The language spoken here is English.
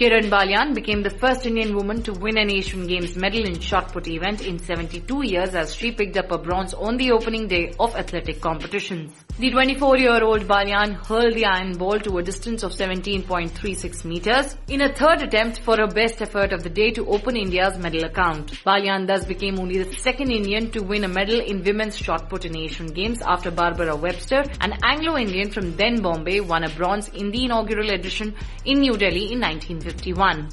Kiran Baliyan became the first Indian woman to win an Asian Games medal in shot put event in 72 years as she picked up a bronze on the opening day of athletic competitions. The 24-year-old Baliyan hurled the iron ball to a distance of 17.36 meters in a third attempt for her best effort of the day to open India's medal account. Baliyan thus became only the second Indian to win a medal in women's shot put in Asian Games after Barbara Webster, an Anglo-Indian from then Bombay, won a bronze in the inaugural edition in New Delhi in 1951.